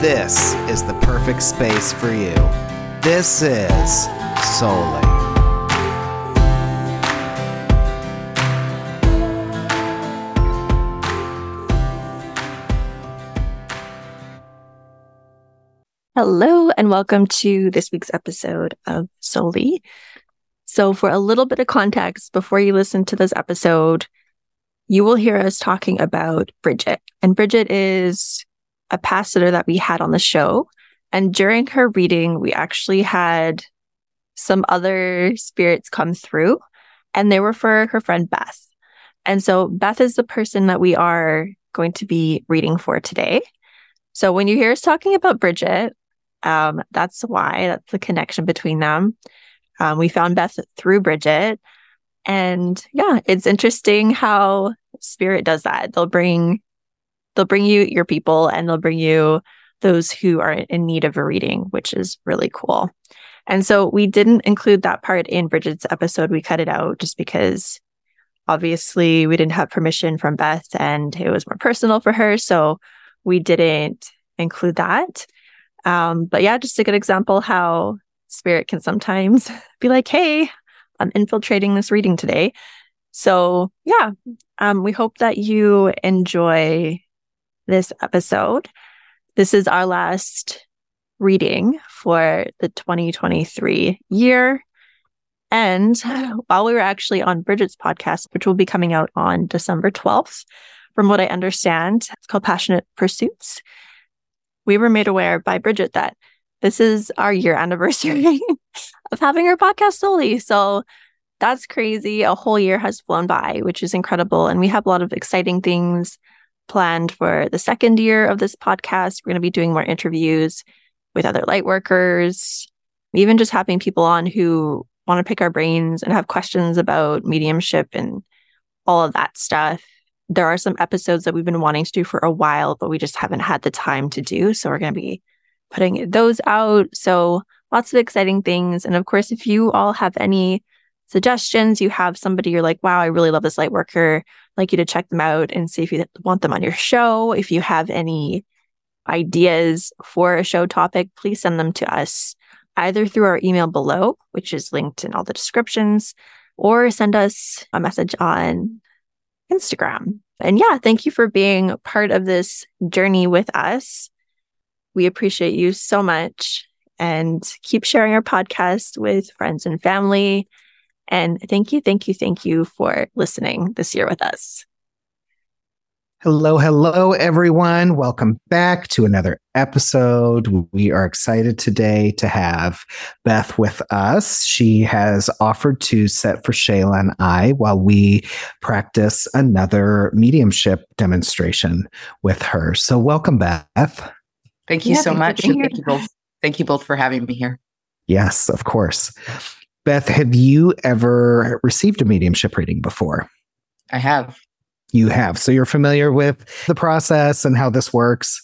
this is the perfect space for you. This is Souly. Hello, and welcome to this week's episode of Souly. So, for a little bit of context before you listen to this episode, you will hear us talking about Bridget. And Bridget is a past sitter that we had on the show. And during her reading, we actually had some other spirits come through, and they were for her friend Beth. And so Beth is the person that we are going to be reading for today. So when you hear us talking about Bridget, um, that's why, that's the connection between them. Um, we found Beth through Bridget. And yeah, it's interesting how spirit does that. They'll bring they'll bring you your people and they'll bring you those who are in need of a reading, which is really cool. And so we didn't include that part in Bridget's episode. We cut it out just because obviously we didn't have permission from Beth and it was more personal for her. So we didn't include that. Um, but yeah, just a good example how spirit can sometimes be like, hey, I'm infiltrating this reading today. So yeah, um, we hope that you enjoy this episode. This is our last reading for the 2023 year. And while we were actually on Bridget's podcast, which will be coming out on December 12th, from what I understand, it's called Passionate Pursuits. We were made aware by Bridget that this is our year anniversary of having our podcast Souly. So that's crazy. A whole year has flown by, which is incredible. And we have a lot of exciting things planned for the second year of this podcast. We're going to be doing more interviews with other light workers, even just having people on who want to pick our brains and have questions about mediumship and all of that stuff. There are some episodes that we've been wanting to do for a while, but we just haven't had the time to do. So we're going to be putting those out. So lots of exciting things. And of course, if you all have any suggestions, you have somebody you're like, wow, I really love this light worker, I'd like you to check them out and see if you want them on your show. If you have any ideas for a show topic, please send them to us either through our email below, which is linked in all the descriptions, or send us a message on Instagram. And yeah, thank you for being part of this journey with us. We appreciate you so much and keep sharing our podcast with friends and family and thank you, thank you, thank you for listening this year with us. Hello, hello, everyone. Welcome back to another episode. We are excited today to have Beth with us. She has offered to set for Shayla and I while we practice another mediumship demonstration with her. So, welcome, Beth. Thank you yeah, so much. Thank you both. Thank you both for having me here. Yes, of course. Beth, have you ever received a mediumship reading before? I have. You have. So you're familiar with the process and how this works?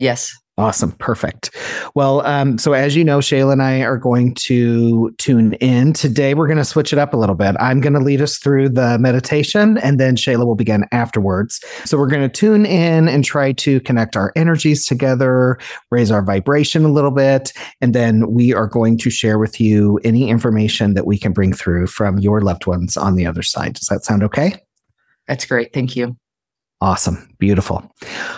Yes. Awesome. Perfect. Well, um, so as you know, Shayla and I are going to tune in. Today, we're going to switch it up a little bit. I'm going to lead us through the meditation, and then Shayla will begin afterwards. So we're going to tune in and try to connect our energies together, raise our vibration a little bit, and then we are going to share with you any information that we can bring through from your loved ones on the other side. Does that sound okay? That's great. Thank you. Awesome. Beautiful.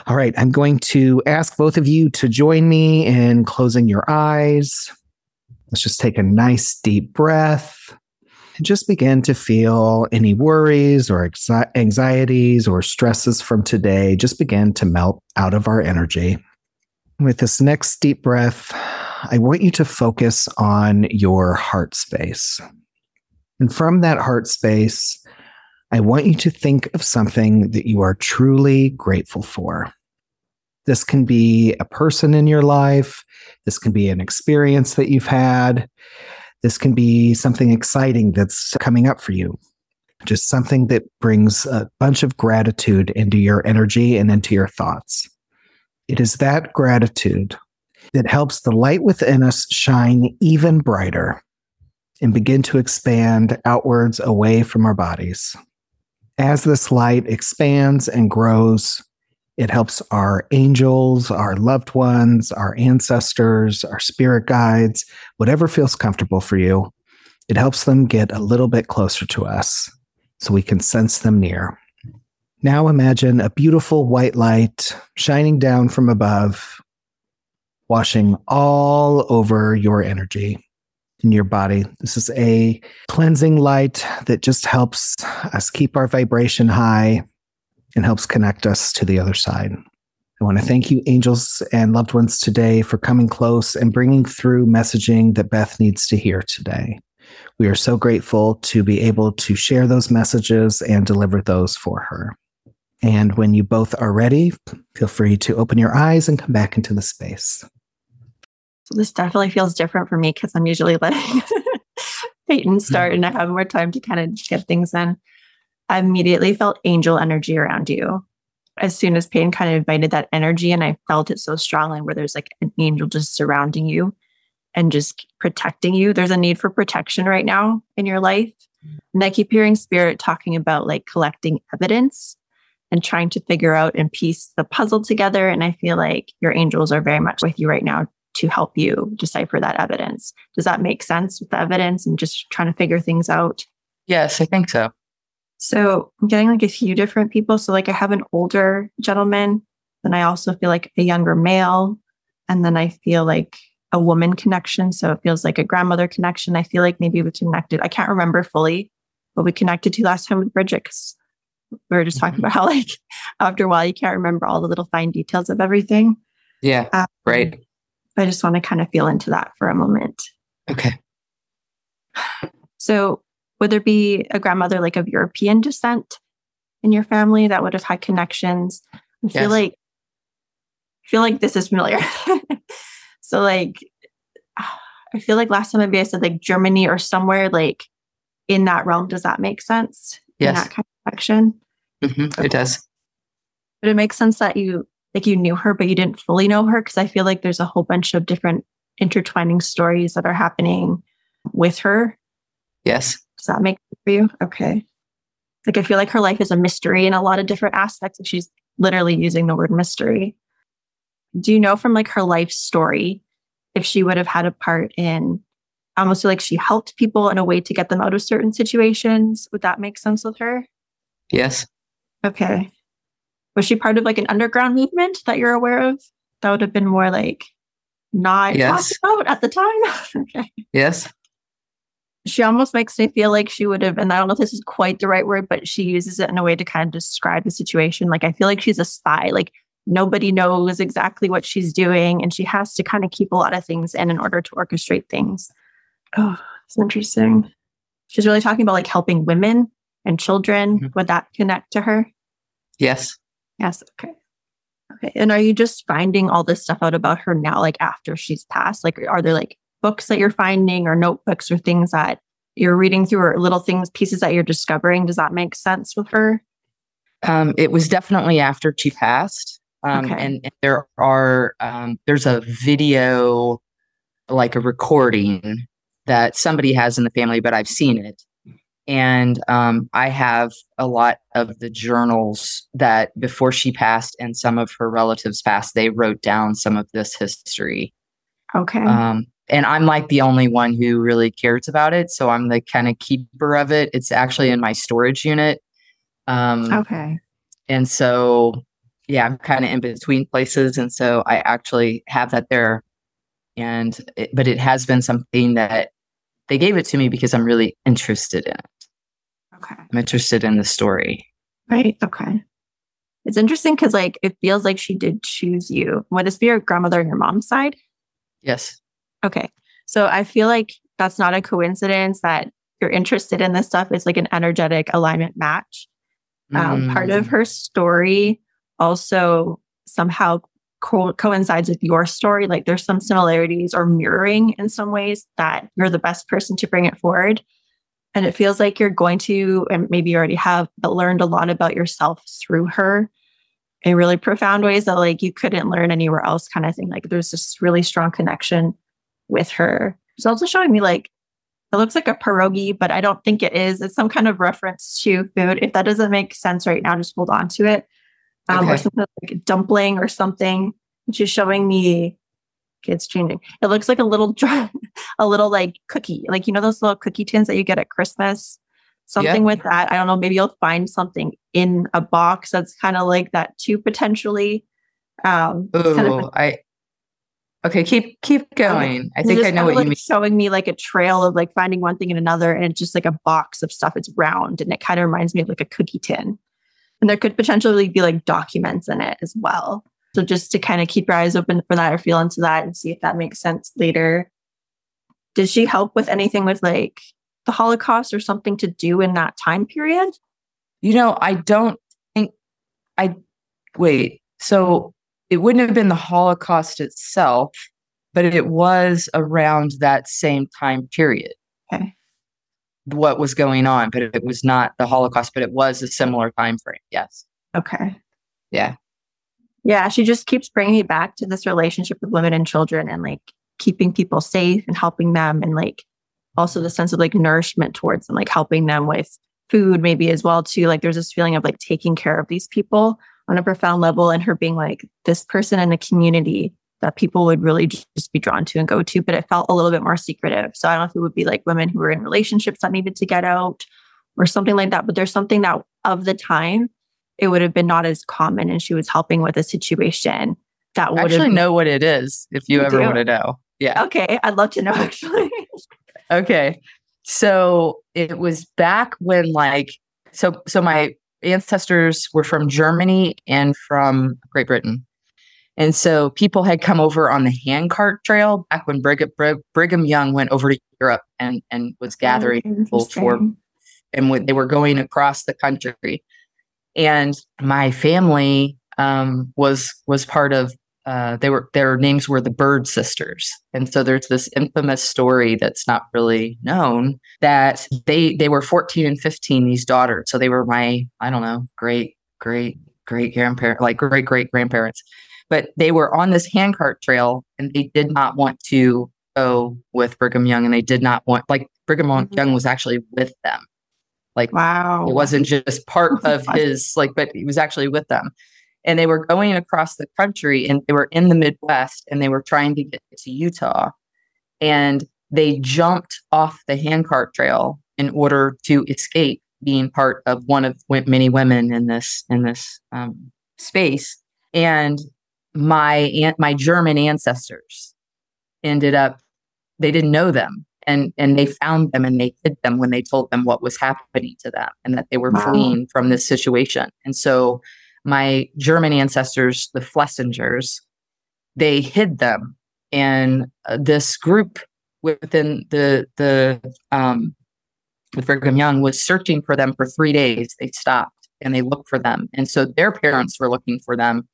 All right. I'm going to ask both of you to join me in closing your eyes. Let's just take a nice deep breath and just begin to feel any worries or anxieties or stresses from today. Just begin to melt out of our energy. With this next deep breath, I want you to focus on your heart space. And from that heart space, I want you to think of something that you are truly grateful for. This can be a person in your life, this can be an experience that you've had, this can be something exciting that's coming up for you. Just something that brings a bunch of gratitude into your energy and into your thoughts. It is that gratitude that helps the light within us shine even brighter and begin to expand outwards away from our bodies. As this light expands and grows, it helps our angels, our loved ones, our ancestors, our spirit guides, whatever feels comfortable for you. It helps them get a little bit closer to us so we can sense them near. Now imagine a beautiful white light shining down from above, washing all over your energy in your body. This is a cleansing light that just helps us keep our vibration high and helps connect us to the other side. I want to thank you, angels and loved ones, today for coming close and bringing through messaging that Beth needs to hear today. We are so grateful to be able to share those messages and deliver those for her. And when you both are ready, feel free to open your eyes and come back into the space. This definitely feels different for me because I'm usually letting Payton mm-hmm. start and I have more time to kind of get things in. I immediately felt angel energy around you. As soon as Payton kind of invited that energy, and I felt it so strongly where there's like an angel just surrounding you and just protecting you. There's a need for protection right now in your life. Mm-hmm. And I keep hearing spirit talking about like collecting evidence and trying to figure out and piece the puzzle together. And I feel like your angels are very much with you right now to help you decipher that evidence. Does that make sense with the evidence and just trying to figure things out? Yes, I think so. So I'm getting like a few different people. So like I have an older gentleman, then I also feel like a younger male, and then I feel like a woman connection. So it feels like a grandmother connection. I feel like maybe we connected. I can't remember fully, what we connected to last time with Bridget because we were just talking mm-hmm. about how like after a while you can't remember all the little fine details of everything. Yeah. Um, right. I just want to kind of feel into that for a moment. Okay. So, would there be a grandmother like of European descent in your family that would have had connections? I yes. feel like I feel like this is familiar. so, like, I feel like last time maybe I said like Germany or somewhere like in that realm. Does that make sense? Yes. In that kind of connection. Mm-hmm. It does. But it makes sense that you like you knew her, but you didn't fully know her? Because I feel like there's a whole bunch of different intertwining stories that are happening with her. Yes. Does that make sense for you? Okay. Like I feel like her life is a mystery in a lot of different aspects. And she's literally using the word mystery. Do you know from like her life story if she would have had a part in almost like she helped people in a way to get them out of certain situations? Would that make sense with her? Yes. Okay. Was she part of like an underground movement that you're aware of? That would have been more like not yes. talked about at the time. okay. Yes. She almost makes me feel like she would have, and I don't know if this is quite the right word, but she uses it in a way to kind of describe the situation. Like I feel like she's a spy. Like nobody knows exactly what she's doing, and she has to kind of keep a lot of things in in order to orchestrate things. Oh, it's interesting. She's really talking about like helping women and children. Mm-hmm. Would that connect to her? Yes. Yes. Okay. Okay. And are you just finding all this stuff out about her now, like after she's passed? Like, are there like books that you're finding or notebooks or things that you're reading through or little things, pieces that you're discovering? Does that make sense with her? Um, it was definitely after she passed. Um, okay. and, and, there are, um, there's a video, like a recording that somebody has in the family, but I've seen it and um, I have a lot of the journals that before she passed and some of her relatives passed, they wrote down some of this history. Okay. Um, and I'm like the only one who really cares about it. So I'm the kind of keeper of it. It's actually in my storage unit. Um, okay. And so, yeah, I'm kind of in between places. And so I actually have that there. And, it, but it has been something that they gave it to me because I'm really interested in it. Okay. I'm interested in the story. Right. Okay. It's interesting because like it feels like she did choose you. Would this be your grandmother on your mom's side? Yes. Okay. So I feel like that's not a coincidence that you're interested in this stuff. It's like an energetic alignment match. Um, mm. Part of mm. her story also somehow co- coincides with your story. Like there's some similarities or mirroring in some ways that you're the best person to bring it forward. And it feels like you're going to, and maybe you already have, but learned a lot about yourself through her in really profound ways that like you couldn't learn anywhere else, kind of thing. Like there's this really strong connection with her. It's also showing me like it looks like a pierogi, but I don't think it is. It's some kind of reference to food. If that doesn't make sense right now, just hold on to it. Um, okay. Or something like a dumpling or something, which is showing me kids changing. It looks like a little, a little like cookie, like you know those little cookie tins that you get at Christmas. Something with that. I don't know. Maybe you'll find something in a box that's kind of like that too, potentially. Um, Ooh, kind of I Okay, keep keep going. I think I know what like you mean. Showing me like a trail of like finding one thing and another, and it's just like a box of stuff. It's round, and it kind of reminds me of like a cookie tin. And there could potentially be like documents in it as well. So just to kind of keep your eyes open for that or feel into that and see if that makes sense later. Did she help with anything with like the Holocaust or something to do in that time period? You know, I don't think I wait. So it wouldn't have been the Holocaust itself, but it was around that same time period. Okay. What was going on, but it was not the Holocaust, but it was a similar time frame. Yes. Okay. Yeah. Yeah. She just keeps bringing me back to this relationship with women and children and like keeping people safe and helping them and like also the sense of like nourishment towards them, like helping them with food maybe as well too. Like there's this feeling of like taking care of these people on a profound level and her being like this person in the community that people would really just be drawn to and go to, but it felt a little bit more secretive. So I don't know if it would be like women who were in relationships that needed to get out or something like that. But there's something that of the time it would have been not as common and she was helping with a situation that would actually know what it is if you, you ever do? want to know. Yeah. Okay. I'd love to know actually. okay. So it was back when like so so my ancestors were from Germany and from Great Britain. And so people had come over on the handcart trail back when Brigham, Brigham Young went over to Europe and, and was oh, gathering oh, people for, and when they were going across the country. And my family um, was was part of uh, they were their names were the Bird Sisters, and so there's this infamous story that's not really known that they they were 14 and 15 these daughters, so they were my I don't know great great great grandparent like great great grandparents, but they were on this handcart trail and they did not want to go with Brigham Young, and they did not want like Brigham mm-hmm. Young was actually with them. Like wow, it wasn't just part of his like, but he was actually with them and they were going across the country and they were in the Midwest and they were trying to get to Utah. And they jumped off the handcart trail in order to escape being part of one of many women in this in this um, space. And my aunt, my German ancestors ended up they didn't know them and and they found them and they hid them when they told them what was happening to them and that they were wow. fleeing from this situation. And so my German ancestors, the Flessingers, they hid them. And uh, this group within the the um, with Brigham Young was searching for them for three days. They stopped and they looked for them, and so their parents were looking for them,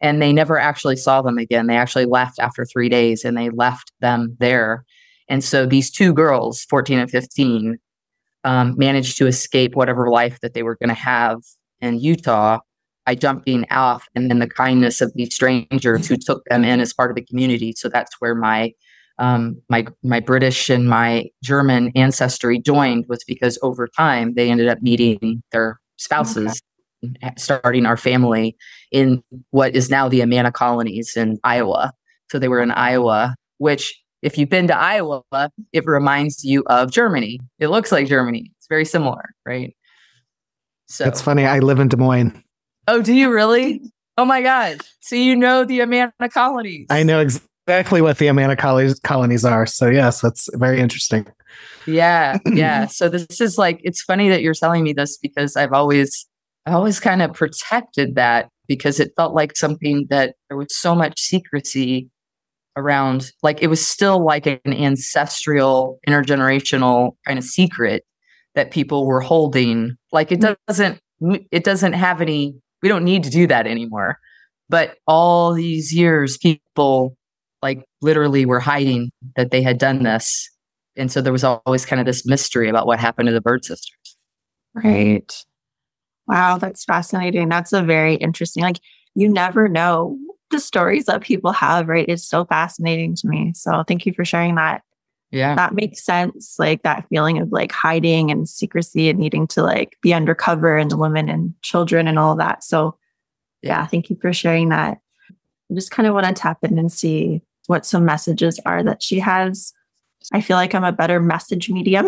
and they never actually saw them again. They actually left after three days, and they left them there. And so these two girls, fourteen and fifteen, um, managed to escape whatever life that they were going to have in Utah by jumping off and then the kindness of these strangers who took them in as part of the community. So that's where my um, my my British and my German ancestry joined was because over time they ended up meeting their spouses, okay. starting our family in what is now the Amana colonies in Iowa. So they were in Iowa, which if you've been to Iowa, it reminds you of Germany. It looks like Germany. It's very similar, right? So it's funny. I live in Des Moines. Oh, do you really? Oh my God. So you know the Amana colonies. I know exactly what the Amana colonies, colonies are. So, yes, that's very interesting. Yeah. Yeah. so this is like, it's funny that you're telling me this because I've always, I always kind of protected that because it felt like something that there was so much secrecy around. Like it was still like an ancestral, intergenerational kind of secret that people were holding. Like it mm. doesn't, it doesn't have any we don't need to do that anymore. But all these years, people like literally were hiding that they had done this. And so there was always kind of this mystery about what happened to the Bird sisters. Right. Wow, that's fascinating. That's a very interesting, like, you never know the stories that people have, right? It's so fascinating to me. So thank you for sharing that. Yeah. That makes sense. Like that feeling of like hiding and secrecy and needing to like be undercover and women and children and all that. So yeah, thank you for sharing that. I just kind of want to tap in and see what some messages are that she has. I feel like I'm a better message medium.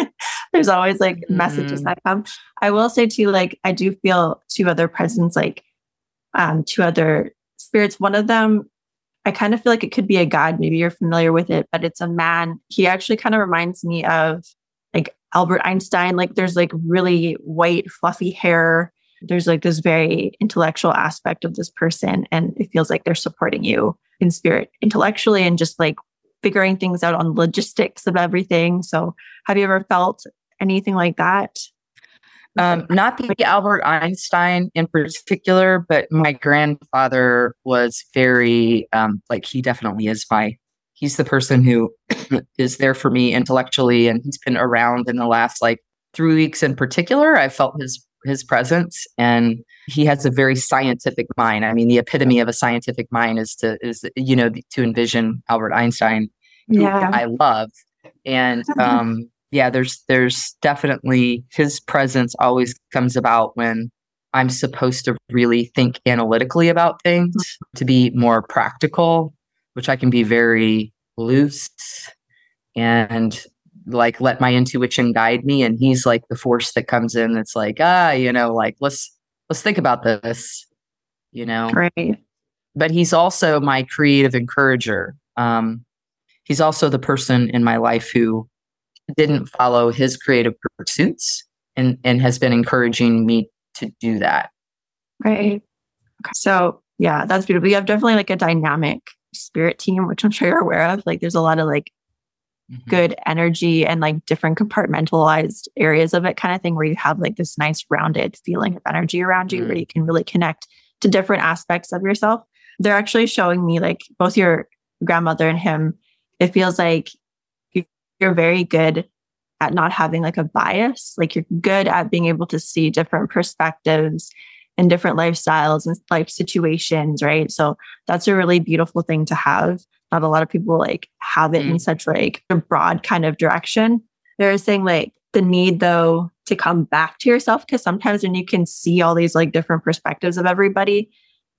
There's always like mm-hmm. messages that come. I will say too, like I do feel two other presents, like um, two other spirits. One of them, I kind of feel like it could be a god. Maybe you're familiar with it, but it's a man. He actually kind of reminds me of like Albert Einstein. Like there's like really white, fluffy hair. There's like this very intellectual aspect of this person, and it feels like they're supporting you in spirit intellectually and just like figuring things out on logistics of everything. So, have you ever felt anything like that? Um, not the Albert Einstein in particular, but my grandfather was very um, like he definitely is my he's the person who is there for me intellectually, and he's been around in the last like three weeks in particular. I felt his his presence, and he has a very scientific mind. I mean, the epitome of a scientific mind is to is you know to envision Albert Einstein, yeah. I love, and um, yeah, there's there's definitely his presence always comes about when I'm supposed to really think analytically about things, to be more practical, which I can be very loose and like let my intuition guide me and he's like the force that comes in that's like ah you know like let's let's think about this you know? Right. But he's also my creative encourager. Um he's also the person in my life who didn't follow his creative pursuits and and has been encouraging me to do that. Right. Okay. So yeah, that's beautiful. You have definitely like a dynamic spirit team, which I'm sure you're aware of. Like there's a lot of like mm-hmm. good energy and like different compartmentalized areas of it kind of thing where you have like this nice rounded feeling of energy around you mm-hmm. where you can really connect to different aspects of yourself. They're actually showing me like both your grandmother and him, it feels like you're very good at not having like a bias. Like you're good at being able to see different perspectives and different lifestyles and life situations, right? So that's a really beautiful thing to have. Not a lot of people like have it mm. in such like a broad kind of direction. They're saying like the need though to come back to yourself because sometimes when you can see all these like different perspectives of everybody,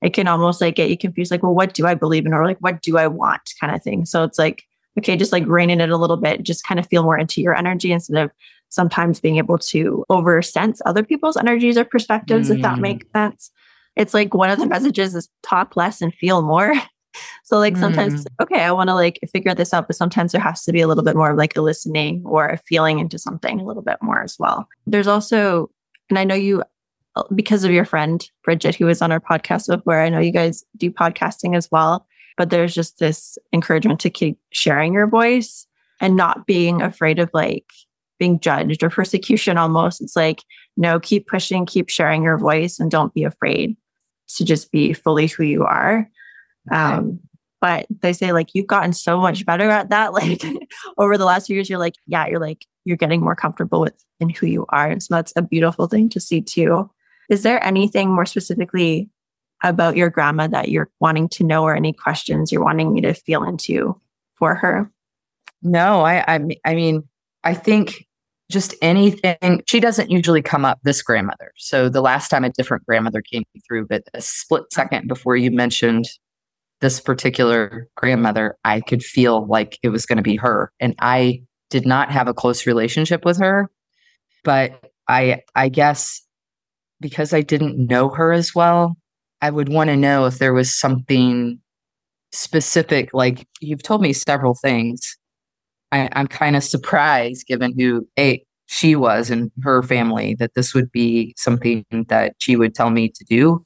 it can almost like get you confused like well what do i believe in or like what do i want kind of thing so it's like okay, just like reining it a little bit, just kind of feel more into your energy instead of sometimes being able to over sense other people's energies or perspectives, mm. if that mm. makes sense. It's like one of the messages is talk less and feel more. so like sometimes, mm. okay, I want to like figure this out, but sometimes there has to be a little bit more of like a listening or a feeling into something a little bit more as well. There's also, and I know you uh, because of your friend Bridget, who was on our podcast before, I know you guys do podcasting as well but there's just this encouragement to keep sharing your voice and not being afraid of like being judged or persecution almost. It's like, no, keep pushing, keep sharing your voice and don't be afraid to just be fully who you are. Okay. Um, but they say like you've gotten so much better at that. Like over the last few years, you're like, yeah, you're like, you're getting more comfortable with in who you are. And so that's a beautiful thing to see too. Is there anything more specifically about your grandma that you're wanting to know or any questions you're wanting me to feel into for her? No, I, I, I mean, I think just anything. She doesn't usually come up. This grandmother. So the last time a different grandmother came through, but a split second before you mentioned this particular grandmother, I could feel like it was going to be her, and I did not have a close relationship with her, but I, I guess because I didn't know her as well, I would want to know if there was something specific. Like you've told me several things. I, am kind of surprised, given who a she was and her family, that this would be something that she would tell me to do.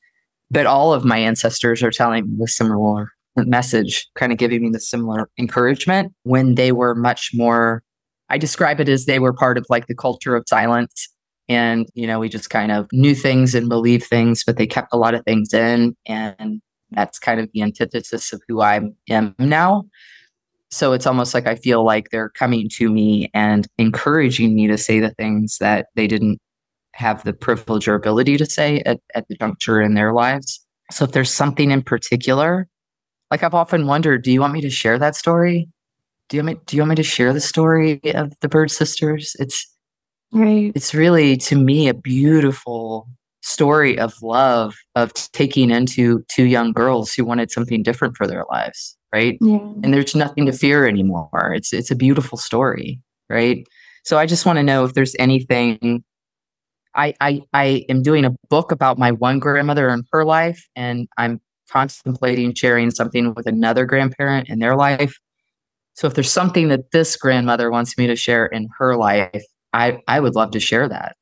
But all of my ancestors are telling me the similar message, kind of giving me the similar encouragement when they were much more. I describe it as they were part of like the culture of silence and, you know, we just kind of knew things and believed things, but they kept a lot of things in. And that's kind of the antithesis of who I am now. So it's almost like I feel like they're coming to me and encouraging me to say the things that they didn't have the privilege or ability to say at, at the juncture in their lives. So if there's something in particular, like I've often wondered, do you want me to share that story? Do you want me, do you want me to share the story of the Bird Sisters? It's right. It's really to me a beautiful story of love of taking into two young girls who wanted something different for their lives right yeah. and there's nothing to fear anymore it's it's a beautiful story right so i just want to know if there's anything I, I i am doing a book about my one grandmother and her life and i'm contemplating sharing something with another grandparent in their life so if there's something that this grandmother wants me to share in her life i i would love to share that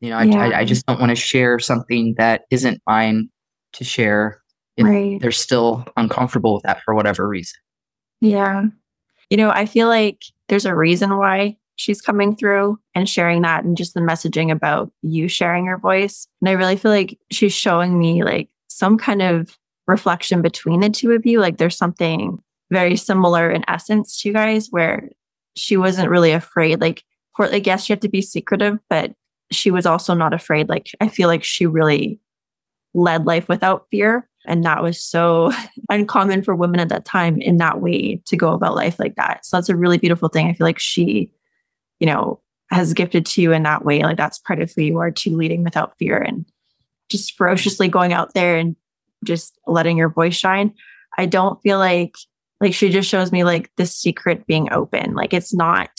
you know, yeah. I, I, just don't want to share something that isn't mine to share if right. they're still uncomfortable with that for whatever reason. Yeah. You know, I feel like there's a reason why she's coming through and sharing that and just the messaging about you sharing your voice. And I really feel like she's showing me like some kind of reflection between the two of you. Like there's something very similar in essence to you guys where she wasn't really afraid. Like, for, I guess you have to be secretive, but she was also not afraid. Like, I feel like she really led life without fear. And that was so uncommon for women at that time in that way to go about life like that. So that's a really beautiful thing. I feel like she, you know, has gifted to you in that way. Like that's part of who you are too, leading without fear and just ferociously going out there and just letting your voice shine. I don't feel like like she just shows me like the secret being open. Like it's not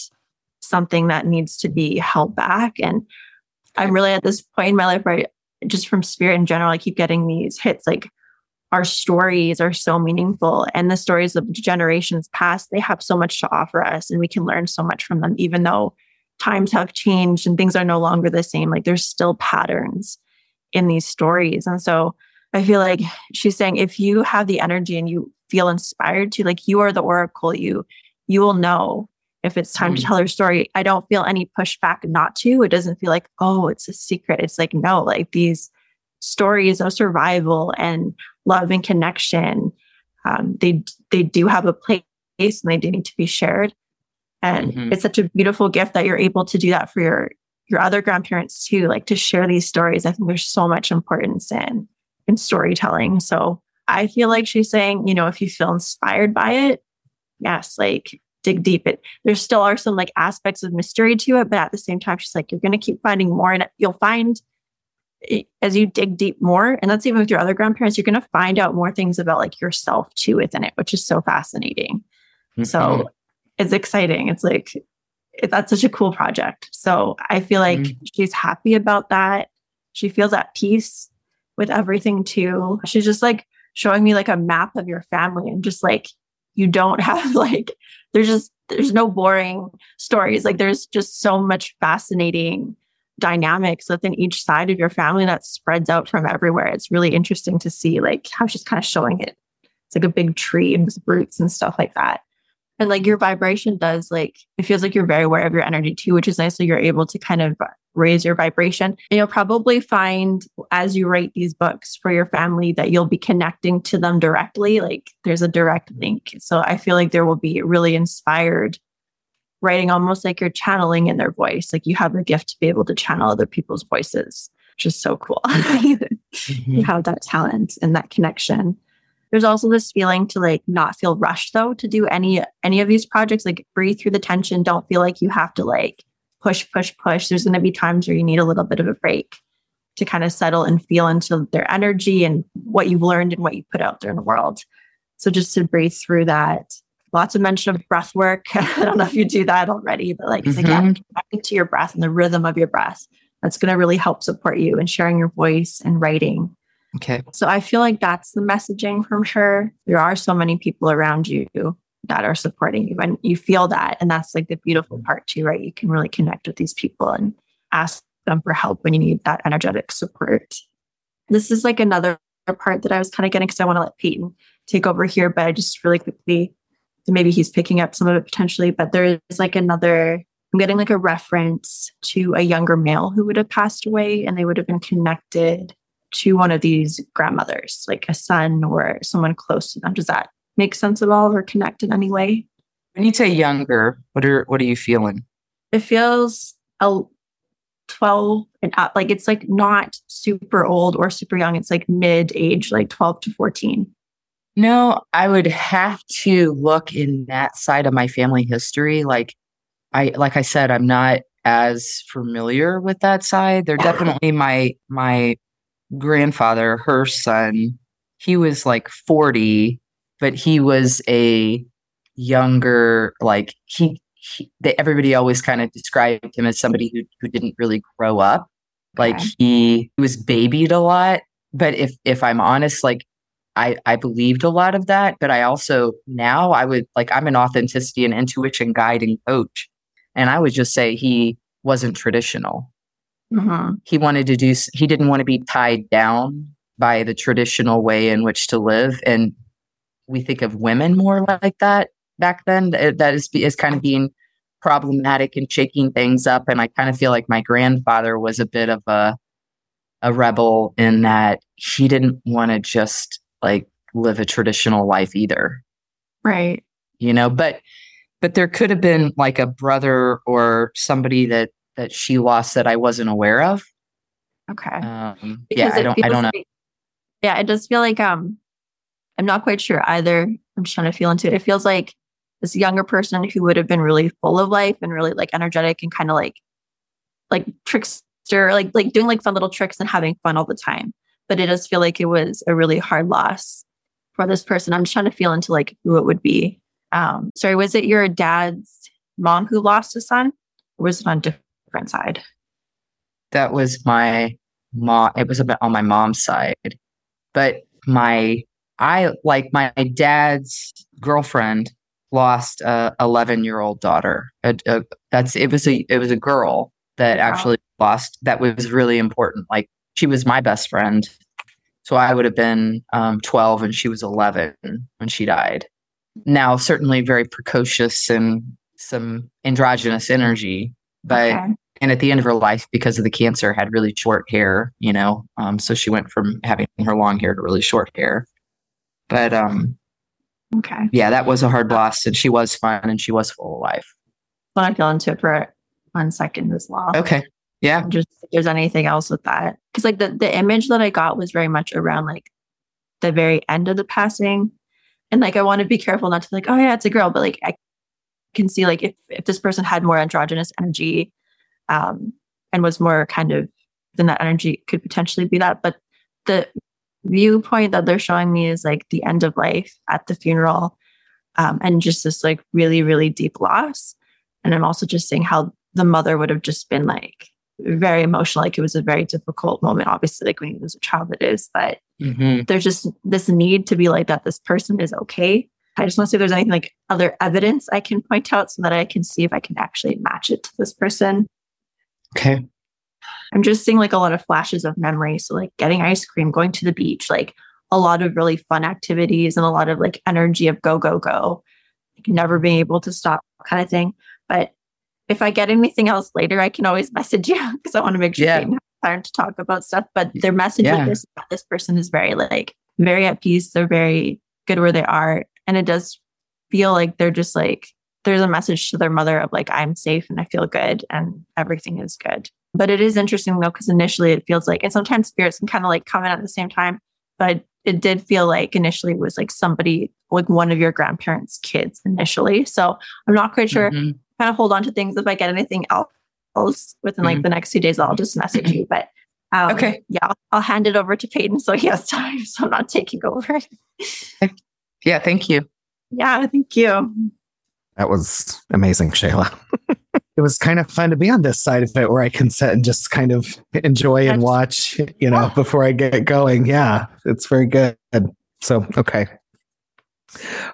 something that needs to be held back. And I'm really at this point in my life where I, just from spirit in general, I keep getting these hits like our stories are so meaningful and the stories of generations past, they have so much to offer us and we can learn so much from them, even though times have changed and things are no longer the same. Like there's still patterns in these stories. And so I feel like she's saying if you have the energy and you feel inspired to, like you are the oracle, you you will know if it's time mm. to tell her story, I don't feel any pushback not to. It doesn't feel like, oh, it's a secret. It's like, no, like these stories of survival and love and connection, um, they they do have a place and they do need to be shared. And mm-hmm. it's such a beautiful gift that you're able to do that for your your other grandparents too, like to share these stories. I think there's so much importance in in storytelling. So I feel like she's saying, you know, if you feel inspired by it, yes, like dig deep. It there still are some like aspects of mystery to it, but at the same time, she's like, you're going to keep finding more, and you'll find as you dig deep more, and that's even with your other grandparents, you're going to find out more things about like yourself too within it, which is so fascinating. Mm-hmm. So it's exciting. It's like it, that's such a cool project. So I feel like mm-hmm. she's happy about that. She feels at peace with everything too. She's just like showing me like a map of your family and just like you don't have like there's just there's no boring stories. Like there's just so much fascinating dynamics within each side of your family that spreads out from everywhere. It's really interesting to see like how she's kind of showing it. It's like a big tree and roots and stuff like that. And like your vibration does like it feels like you're very aware of your energy too which is nice so you're able to kind of raise your vibration. And you'll probably find as you write these books for your family that you'll be connecting to them directly. Like there's a direct link. So I feel like there will be really inspired writing almost like you're channeling in their voice. Like you have a gift to be able to channel other people's voices, which is so cool. mm-hmm. You have that talent and that connection. There's also this feeling to like not feel rushed though to do any any of these projects. Like breathe through the tension. Don't feel like you have to like push, push, push, there's going to be times where you need a little bit of a break to kind of settle and feel into their energy and what you've learned and what you put out there in the world. So just to breathe through that. Lots of mention of breath work. I don't know if you do that already, but like mm-hmm. again, connecting to your breath and the rhythm of your breath. That's going to really help support you in sharing your voice and writing. Okay. So I feel like that's the messaging from her. There are so many people around you that are supporting you and you feel that and that's like the beautiful mm. part too right? You can really connect with these people and ask them for help when you need that energetic support. This is like another part that i was kind of getting because i want to let payton take over here but i just really quickly maybe he's picking up some of it potentially but there is like another i'm getting like a reference to a younger male who would have passed away and they would have been connected to one of these grandmothers, like a son or someone close to them. Does that make sense at all or connect in any way? When you say younger, what are what are you feeling? It feels a 12 and up. Like it's like not super old or super young. It's like mid age, like 12 to 14. No, I would have to look in that side of my family history. Like I like I said, I'm not as familiar with that side. They're definitely my my grandfather, her son, he was like 40, but he was a younger, like he, he they, everybody always kind of described him as somebody who who didn't really grow up. Like okay. he, he was babied a lot. But if if I'm honest, like I, I believed a lot of that, but I also now I would like I'm an authenticity and intuition guide and coach. And I would just say he wasn't traditional. Mm-hmm. He wanted to do, he didn't want to be tied down by the traditional way in which to live. And we think of women more like that back then. That is, is kind of being problematic and shaking things up. And I kind of feel like my grandfather was a bit of a, a rebel in that he didn't want to just like live a traditional life either. Right. You know, but but there could have been like a brother or somebody that that she lost that I wasn't aware of. Okay. Um, yeah, I don't. I don't know. Like, yeah, it does feel like um, I'm not quite sure either. I'm just trying to feel into it. It feels like this younger person who would have been really full of life and really like energetic and kind of like like trickster, like like doing like fun little tricks and having fun all the time. But it does feel like it was a really hard loss for this person. I'm just trying to feel into like who it would be. Um, sorry, was it your dad's mom who lost a son? Or was it on different side? That was my mom. It was on my mom's side, but my I like my dad's girlfriend lost a 11 year old daughter. A, a, that's it was a it was a girl that wow. actually lost. That was really important. Like she was my best friend, so I would have been um, 12 and she was 11 when she died. Now, certainly very precocious and some androgynous energy, but okay and at the end of her life because of the cancer had really short hair you know um, so she went from having her long hair to really short hair but um okay. yeah that was a hard loss and she was fun and she was full of life. I want to go into it for one second as well. Okay. Yeah. Just if there's anything else with that because like the, the image that i got was very much around like the very end of the passing. And like i want to be careful not to like oh yeah it's a girl but like i can see like if, if this person had more androgynous energy um, and was more kind of then that energy could potentially be that. But the viewpoint that they're showing me is like the end of life at the funeral um, and just this like really, really deep loss. And I'm also just seeing how the mother would have just been like very emotional. Like it was a very difficult moment, obviously, like when he was a child, it is. But mm-hmm. there's just this need to be like that this person is okay. I just want to see if there's anything like other evidence I can point out so that I can see if I can actually match it to this person. Okay. I'm just seeing like a lot of flashes of memory. So, like getting ice cream, going to the beach, like a lot of really fun activities and a lot of like energy of go, go, go, like never being able to stop kind of thing. But if I get anything else later, I can always message you because I want to make sure yeah. You have time to talk about stuff. But their message yeah. with this this person is very like very at peace. They're very good where they are. And it does feel like they're just like there's a message to their mother of like, I'm safe and I feel good and everything is good. But it is interesting though, because initially it feels like, and sometimes spirits can kind of like come in at the same time, but it did feel like initially it was like somebody, like one of your grandparents' kids initially. So I'm not quite sure. Mm-hmm. Kind of hold on to things. If I get anything else within like mm-hmm. the next few days, I'll just message you. But um, okay. Yeah, I'll, I'll hand it over to Payton so he has time. So I'm not taking over. yeah, thank you. Yeah, thank you. That was amazing, Shayla. it was kind of fun to be on this side of it where I can sit and just kind of enjoy and watch, you know, before I get going. Yeah, it's very good. So, okay.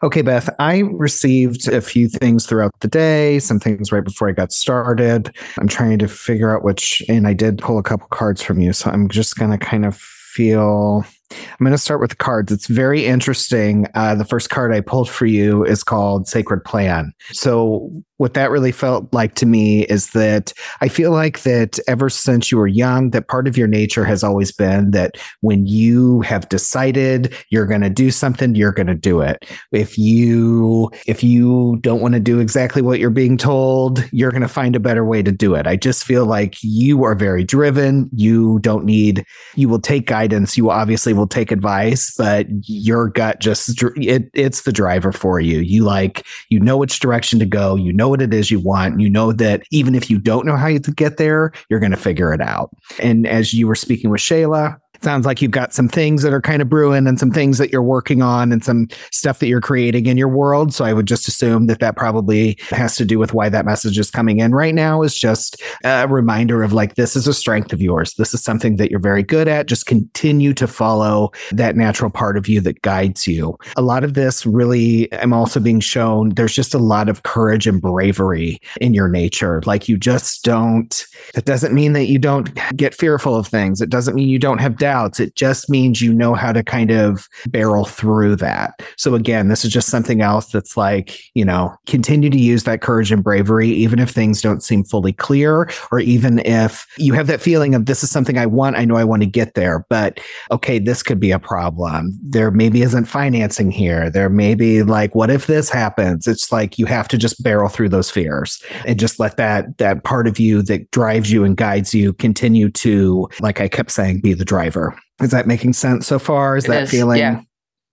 Okay, Beth, I received a few things throughout the day, some things right before I got started. I'm trying to figure out which, and I did pull a couple cards from you. So I'm just going to kind of feel I'm going to start with the cards. It's very interesting. Uh, the first card I pulled for you is called Sacred Plan. So what that really felt like to me is that I feel like that ever since you were young, that part of your nature has always been that when you have decided you're going to do something, you're going to do it. If you if you don't want to do exactly what you're being told, you're going to find a better way to do it. I just feel like you are very driven. You don't need you will take guidance. You obviously will take advice, but your gut just it it's the driver for you. You like you know which direction to go. You know know what it is you want. You know that even if you don't know how to get there, you're going to figure it out. And as you were speaking with Shayla, sounds like you've got some things that are kind of brewing and some things that you're working on and some stuff that you're creating in your world. So I would just assume that that probably has to do with why that message is coming in right now is just a reminder of like, this is a strength of yours. This is something that you're very good at. Just continue to follow that natural part of you that guides you. A lot of this really, I'm also being shown there's just a lot of courage and bravery in your nature. Like you just don't, it doesn't mean that you don't get fearful of things. It doesn't mean you don't have doubts. It just means you know how to kind of barrel through that. So again, this is just something else that's like, you know, continue to use that courage and bravery, even if things don't seem fully clear, or even if you have that feeling of this is something I want. I know I want to get there, but okay, this could be a problem. There maybe isn't financing here. There may be like, what if this happens? It's like you have to just barrel through those fears and just let that that part of you that drives you and guides you continue to, like I kept saying, be the driver is that making sense so far? Is it that is, feeling? Yeah.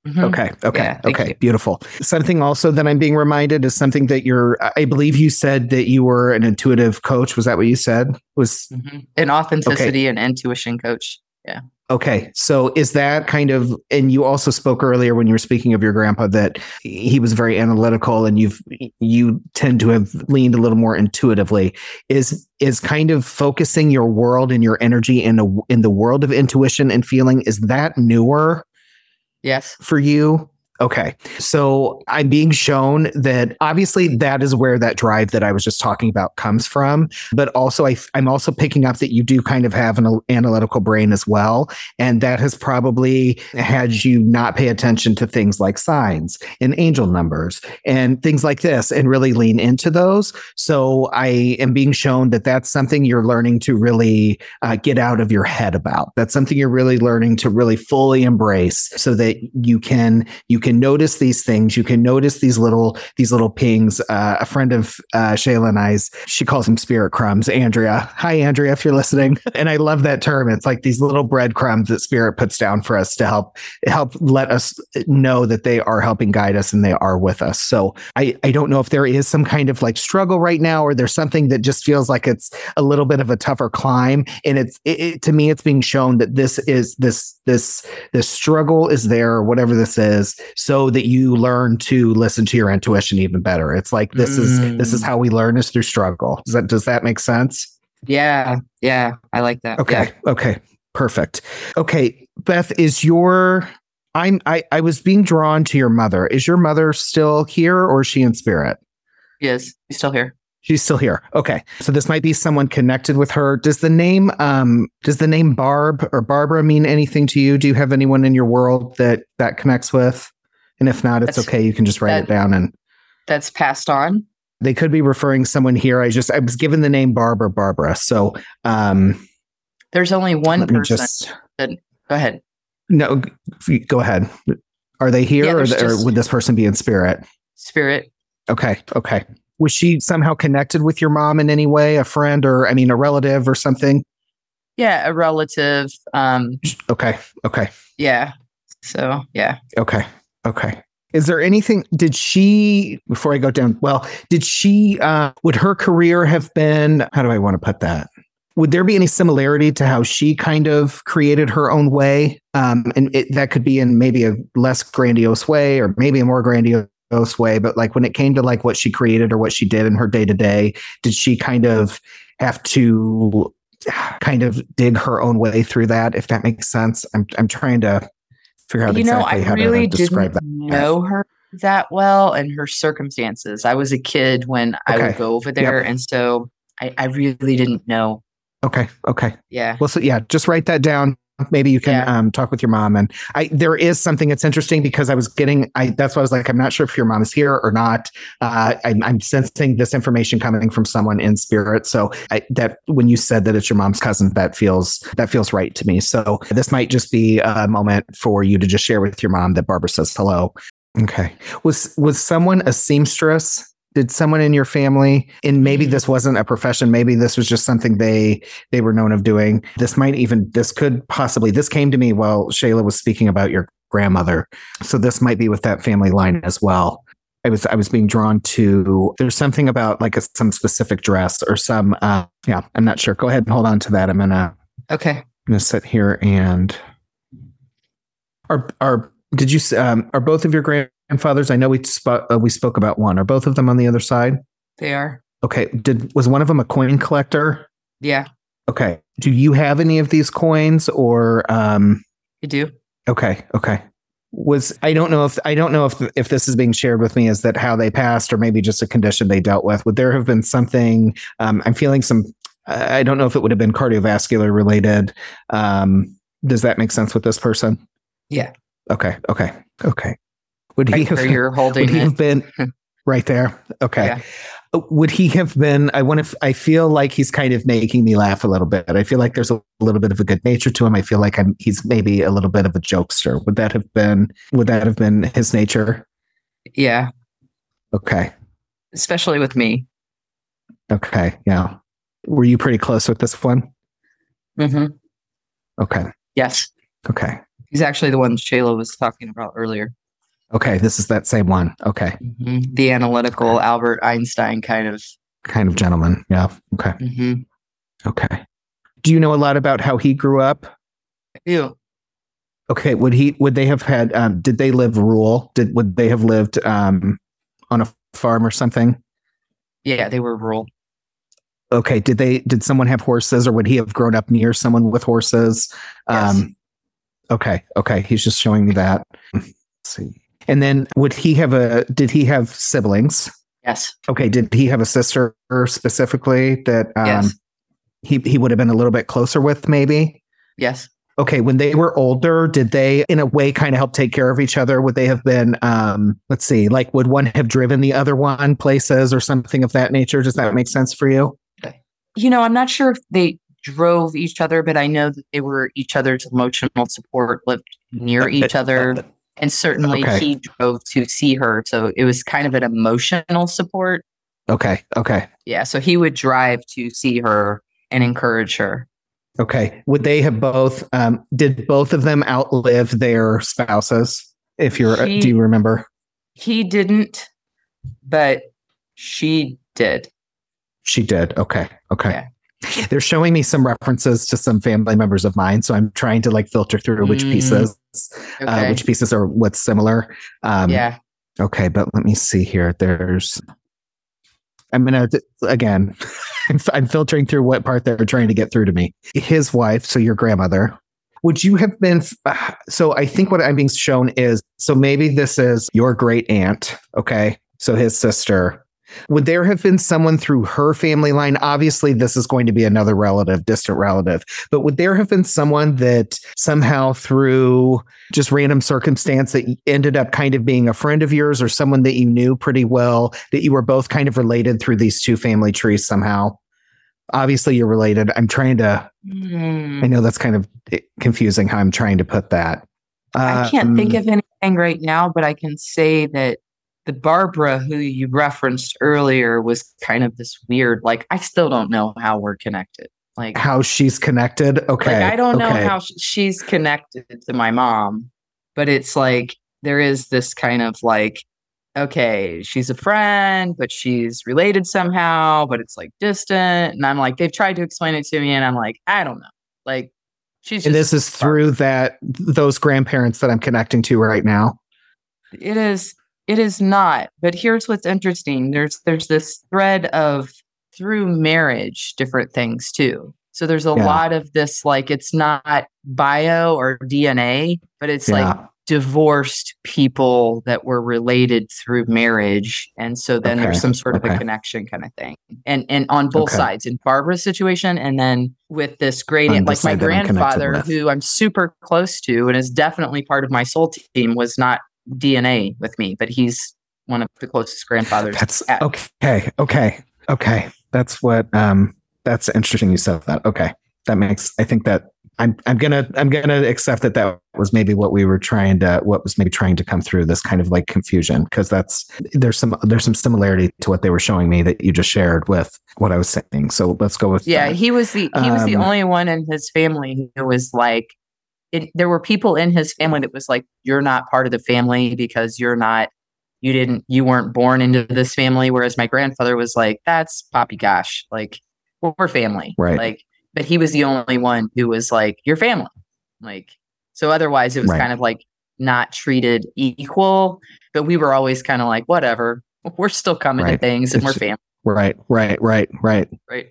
Mm-hmm. Okay. Okay. Yeah, okay. You. Beautiful. Something also that I'm being reminded is something that you're, I believe you said that you were an intuitive coach. Was that what you said? Was mm-hmm. an authenticity okay. and intuition coach. Yeah. Okay. So is that kind of and you also spoke earlier when you were speaking of your grandpa that he was very analytical and you've you tend to have leaned a little more intuitively. Is is kind of focusing your world and your energy in a in the world of intuition and feeling is that newer? Yes. For you? Okay. So I'm being shown that obviously that is where that drive that I was just talking about comes from. But also, I, am also picking up that you do kind of have an analytical brain as well. And that has probably had you not pay attention to things like signs and angel numbers and things like this and really lean into those. So I am being shown that that's something you're learning to really uh, get out of your head about. That's something you're really learning to really fully embrace so that you can, you can notice these things. You can notice these little these little pings. Uh, a friend of uh, Shayla and I's, she calls them spirit crumbs. Andrea, hi Andrea, if you're listening. And I love that term. It's like these little breadcrumbs that spirit puts down for us to help help let us know that they are helping guide us and they are with us. So I I don't know if there is some kind of like struggle right now, or there's something that just feels like it's a little bit of a tougher climb. And it's it, it, to me, it's being shown that this is this this this struggle is there, whatever this is so that you learn to listen to your intuition even better. It's like this mm. is this is mm. how we learn is through struggle. Does that does that make sense? Yeah. Yeah. I like that. Okay. Yeah. Okay. Perfect. Okay. Beth, is your I'm I, I was being drawn to your mother. Is your mother still here or is she in spirit? Yes, she's still here. She's still here. Okay. So this might be someone connected with her. Does the name um does the name Barb or Barbara mean anything to you? Do you have anyone in your world that that connects with? And if not, it's that's, okay. You can just write that, it down and that's passed on. They could be referring someone here. I just I was given the name Barbara Barbara. So um there's only one person. Just, that, go ahead. No, go ahead. Are they here yeah, or, or would this person be in spirit? Spirit. Okay. Okay. Was she somehow connected with your mom in any way, a friend or I mean a relative or something? Yeah, a relative. Um Okay. Okay. Yeah. So, yeah. Okay. Okay. Is there anything, did she, before I go down, well, did she, uh, would her career have been, how do I want to put that? Would there be any similarity to how she kind of created her own way? Um, and it, that could be in maybe a less grandiose way or maybe a more grandiose way. But like when it came to like what she created or what she did in her day to day, did she kind of have to kind of dig her own way through that? If that makes sense, I'm I'm trying to figure out you know, exactly I how really to describe didn't that. Know her that well and her circumstances. I was a kid when okay. I would go over there, yep. and so I, I really didn't know. Okay. Okay. Yeah. Well, so yeah, just write that down. Maybe you can yeah. um, talk with your mom. And I, there is something that's interesting because I was getting, I, that's why I was like, I'm not sure if your mom is here or not. Uh, I, I'm, sensing this information coming from someone in spirit. So I, that when you said that it's your mom's cousin, that feels, that feels right to me. So this might just be a moment for you to just share with your mom that Barbara says hello. Okay. Was, was someone a seamstress? Did someone in your family and maybe this wasn't a profession maybe this was just something they they were known of doing. This might even this could possibly this came to me while shayla was speaking about your grandmother. So this might be with that family line as well. I was i was being drawn to there's something about like a, some specific dress or some uh yeah i'm not sure. Go ahead and hold on to that. I'm gonna okay. I'm gonna sit here and are are did you um are both of your grand grandfathers? I know we spoke uh, we spoke about one. Are both of them on the other side? They are. Okay. Did was one of them a coin collector? Yeah. Okay. Do you have any of these coins or um I do. Okay. Okay. Was I don't know if I don't know if if this is being shared with me is that how they passed or maybe just a condition they dealt with. Would there have been something um I'm feeling some I don't know if it would have been cardiovascular related. Um does that make sense with this person? Yeah. Okay. Okay. Okay. Would right he have, you're holding would he have been right there? Okay. Yeah. Uh, would he have been? I want to. I feel like he's kind of making me laugh a little bit. I feel like there's a little bit of a good nature to him. I feel like I'm. He's maybe a little bit of a jokester. Would that have been? Would that have been his nature? Yeah. Okay. Especially with me. Okay. Yeah. Were you pretty close with this one? Mm-hmm. Okay. Yes. Okay. He's actually the one Shayla was talking about earlier. Okay, this is that same one. Okay. Mm-hmm. The analytical okay. Albert Einstein kind of kind of gentleman. Yeah. Okay. Mm-hmm. Okay. Do you know a lot about how he grew up? I do. Okay. Would he? Would they have had? Um, did they live rural? Did would they have lived um, on a farm or something? Yeah, they were rural. Okay. Did they? Did someone have horses, or would he have grown up near someone with horses? Yes. Um, okay. Okay. He's just showing me that. Let's see. And then would he have a did he have siblings? Yes. Okay. Did he have a sister specifically that um, yes. he, he would have been a little bit closer with, maybe? Yes. Okay. When they were older, did they in a way kind of help take care of each other? Would they have been um, let's see, like would one have driven the other one places or something of that nature? Does that make sense for you? You know, I'm not sure if they drove each other, but I know that they were each other's emotional support, lived near each other. And certainly okay. he drove to see her. So it was kind of an emotional support. Okay. Okay. Yeah. So he would drive to see her and encourage her. Okay. Would they have both, um, did both of them outlive their spouses? If you're, he, do you remember? He didn't, but she did. She did. Okay. Okay. Yeah. They're showing me some references to some family members of mine, so I'm trying to like filter through which mm. pieces, uh, okay. uh, which pieces are what's similar. Um, yeah. Okay, but let me see here. There's. I'm gonna again. I'm filtering through what part they're trying to get through to me. His wife, so your grandmother. Would you have been? So I think what I'm being shown is so maybe this is your great aunt. Okay, so his sister would there have been someone through her family line? Obviously, this is going to be another relative, distant relative, but would there have been someone that somehow through just random circumstance that ended up kind of being a friend of yours or someone that you knew pretty well that you were both kind of related through these two family trees somehow? Obviously, you're related. I'm trying to, mm. I know that's kind of confusing how I'm trying to put that. I can't um, think of anything right now, but I can say that the Barbara who you referenced earlier was kind of this weird, like, I still don't know how we're connected. Like, how she's connected. Okay. Like, I don't okay. know how she's connected to my mom, but it's like there is this kind of like, okay, she's a friend, but she's related somehow, but it's like distant. And I'm like, they've tried to explain it to me, and I'm like, I don't know. Like, she's and this is through that those grandparents that I'm connecting to right now. It is it is not. But here's what's interesting. There's there's this thread of through marriage different things too. So there's a yeah. lot of this like it's not bio or DNA, but it's yeah. like divorced people that were related through marriage and so then okay. there's some sort of a connection kind of thing and and on both okay. sides in barbara's situation and then with this gradient like my grandfather who i'm super close to and is definitely part of my soul team was not dna with me but he's one of the closest grandfathers that's okay okay okay that's what um that's interesting you said that okay that makes i think that I'm I'm gonna I'm gonna accept that that was maybe what we were trying to what was maybe trying to come through this kind of like confusion because that's there's some there's some similarity to what they were showing me that you just shared with what I was saying. So let's go with yeah. That. He was the he was um, the only one in his family who was like it, there were people in his family that was like you're not part of the family because you're not you didn't you weren't born into this family. Whereas my grandfather was like that's poppy gosh like we're family. Right. Like but he was the only one who was like your family. Like so otherwise it was right. kind of like not treated equal but we were always kind of like whatever we're still coming right. to things and it's, we're family. Right right right right. Right.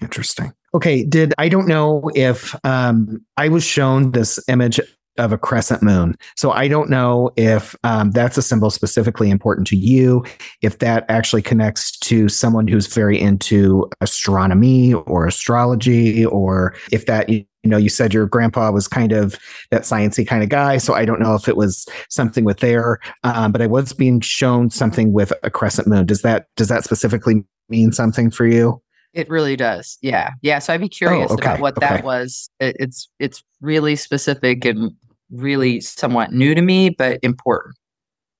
Interesting okay did i don't know if um i was shown this image of a crescent moon. So I don't know if um, that's a symbol specifically important to you, if that actually connects to someone who's very into astronomy or astrology, or if that you know you said your grandpa was kind of that sciency kind of guy. So I don't know if it was something with there, um, but I was being shown something with a crescent moon. Does that does that specifically mean something for you? It really does. Yeah. Yeah. So I'd be curious oh, okay. about what okay. that was. It, it's it's really specific and really somewhat new to me, but important.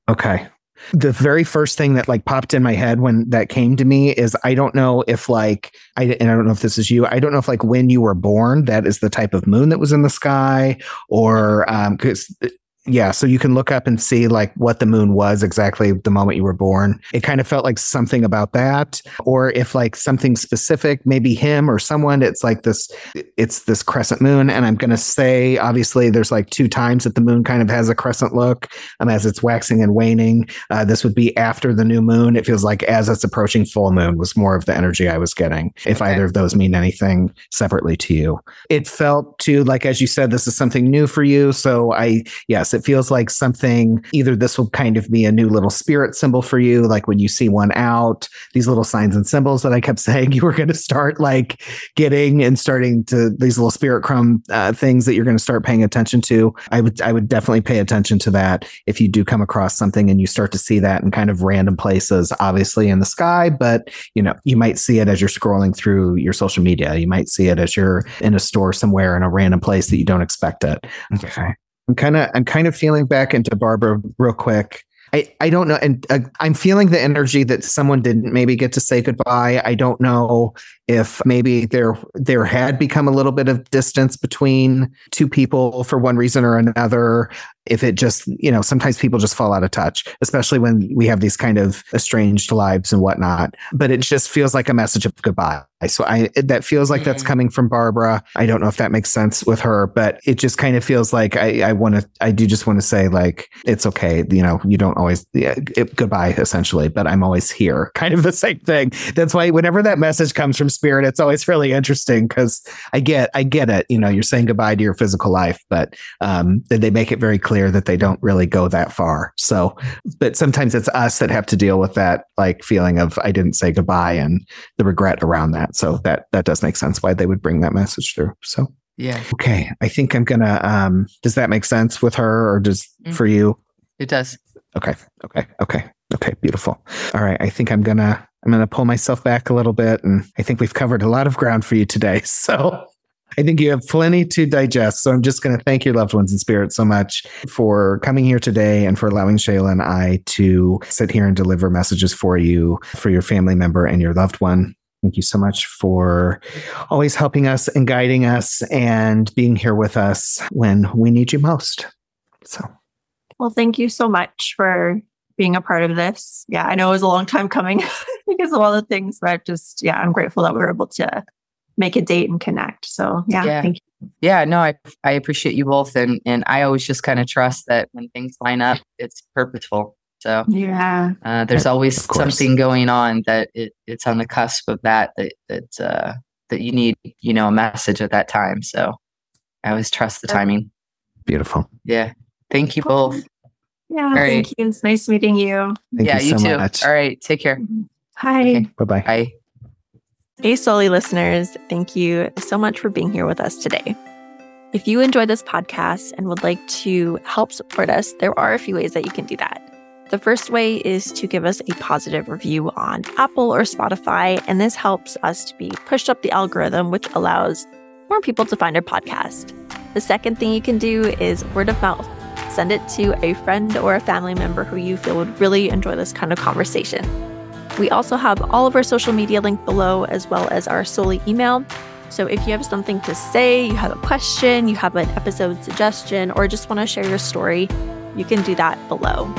Okay. The very first thing that like popped in my head when that came to me is I don't know if like I and I don't know if this is you. I don't know if like when you were born that is the type of moon that was in the sky or um cuz yeah, so you can look up and see like what the moon was exactly the moment you were born. It kind of felt like something about that. Or if like something specific, maybe him or someone, it's like this, it's this crescent moon. And I'm going to say, obviously, there's like two times that the moon kind of has a crescent look um, as it's waxing and waning. Uh, this would be after the new moon. It feels like as it's approaching full moon was more of the energy I was getting. If okay. either of those mean anything separately to you, it felt too like, as you said, this is something new for you. So I, yes, it feels like something either this will kind of be a new little spirit symbol for you, like when you see one out, these little signs and symbols that I kept saying you were going to start like getting and starting to these little spirit crumb uh, things that you're going to start paying attention to. I would I would definitely pay attention to that if you do come across something and you start to see that in kind of random places, obviously in the sky, but you know you might see it as you're scrolling through your social media. You might see it as you're in a store somewhere in a random place that you don't expect it. Okay. I'm kind of I'm kind of feeling back into Barbara real quick. I, I don't know. And uh, I'm feeling the energy that someone didn't maybe get to say goodbye. I don't know if maybe there there had become a little bit of distance between two people for one reason or another if it just you know sometimes people just fall out of touch especially when we have these kind of estranged lives and whatnot. But it just feels like a message of goodbye. So i that feels like mm-hmm. that's coming from barbara. I don't know if that makes sense with her but it just kind of feels like i i want to i do just want to say like it's okay. You know you don't always yeah, it, goodbye essentially but i'm always here. Kind of the same thing. That's why whenever that message comes from spirit it's always really interesting because i get i get it. You know you're saying goodbye to your physical life but um they make it very clear clear that they don't really go that far. So, but sometimes it's us that have to deal with that like feeling of I didn't say goodbye and the regret around that. So that that does make sense why they would bring that message through. So yeah. Okay. I think I'm gonna um does that make sense with her or does mm-hmm. for you? It does. Okay. Okay. Okay. Okay. Beautiful. All right. I think I'm gonna I'm gonna pull myself back a little bit and I think we've covered a lot of ground for you today. So I think you have plenty to digest. So I'm just going to thank your loved ones in spirit so much for coming here today and for allowing Shayla and I to sit here and deliver messages for you, for your family member and your loved one. Thank you so much for always helping us and guiding us and being here with us when we need you most. So, well, thank you so much for being a part of this. Yeah, I know it was a long time coming because of all the things, but just, yeah, I'm grateful that we were able to make a date and connect. So yeah, yeah. thank you. Yeah, no, I I appreciate you both, and and I always just kind of trust that when things line up, it's purposeful. So yeah, uh, there's always something going on that it, it's on the cusp of that that that uh, that you need you know a message at that time. So I always trust the timing. Beautiful. Yeah. Thank you both. Yeah, right. thank you. It's nice meeting you. Thank yeah, you, you so too. Much. All right, take care. Hi. Okay. Bye-bye. Bye. Hey, Souly listeners, thank you so much for being here with us today. If you enjoy this podcast and would like to help support us, there are a few ways that you can do that. The first way is to give us a positive review on Apple or Spotify, and this helps us to be pushed up the algorithm, which allows more people to find our podcast. The second thing you can do is word of mouth. Send it to a friend or a family member who you feel would really enjoy this kind of conversation. We also have all of our social media linked below, as well as our Souly email. So if you have something to say, you have a question, you have an episode suggestion, or just want to share your story, you can do that below.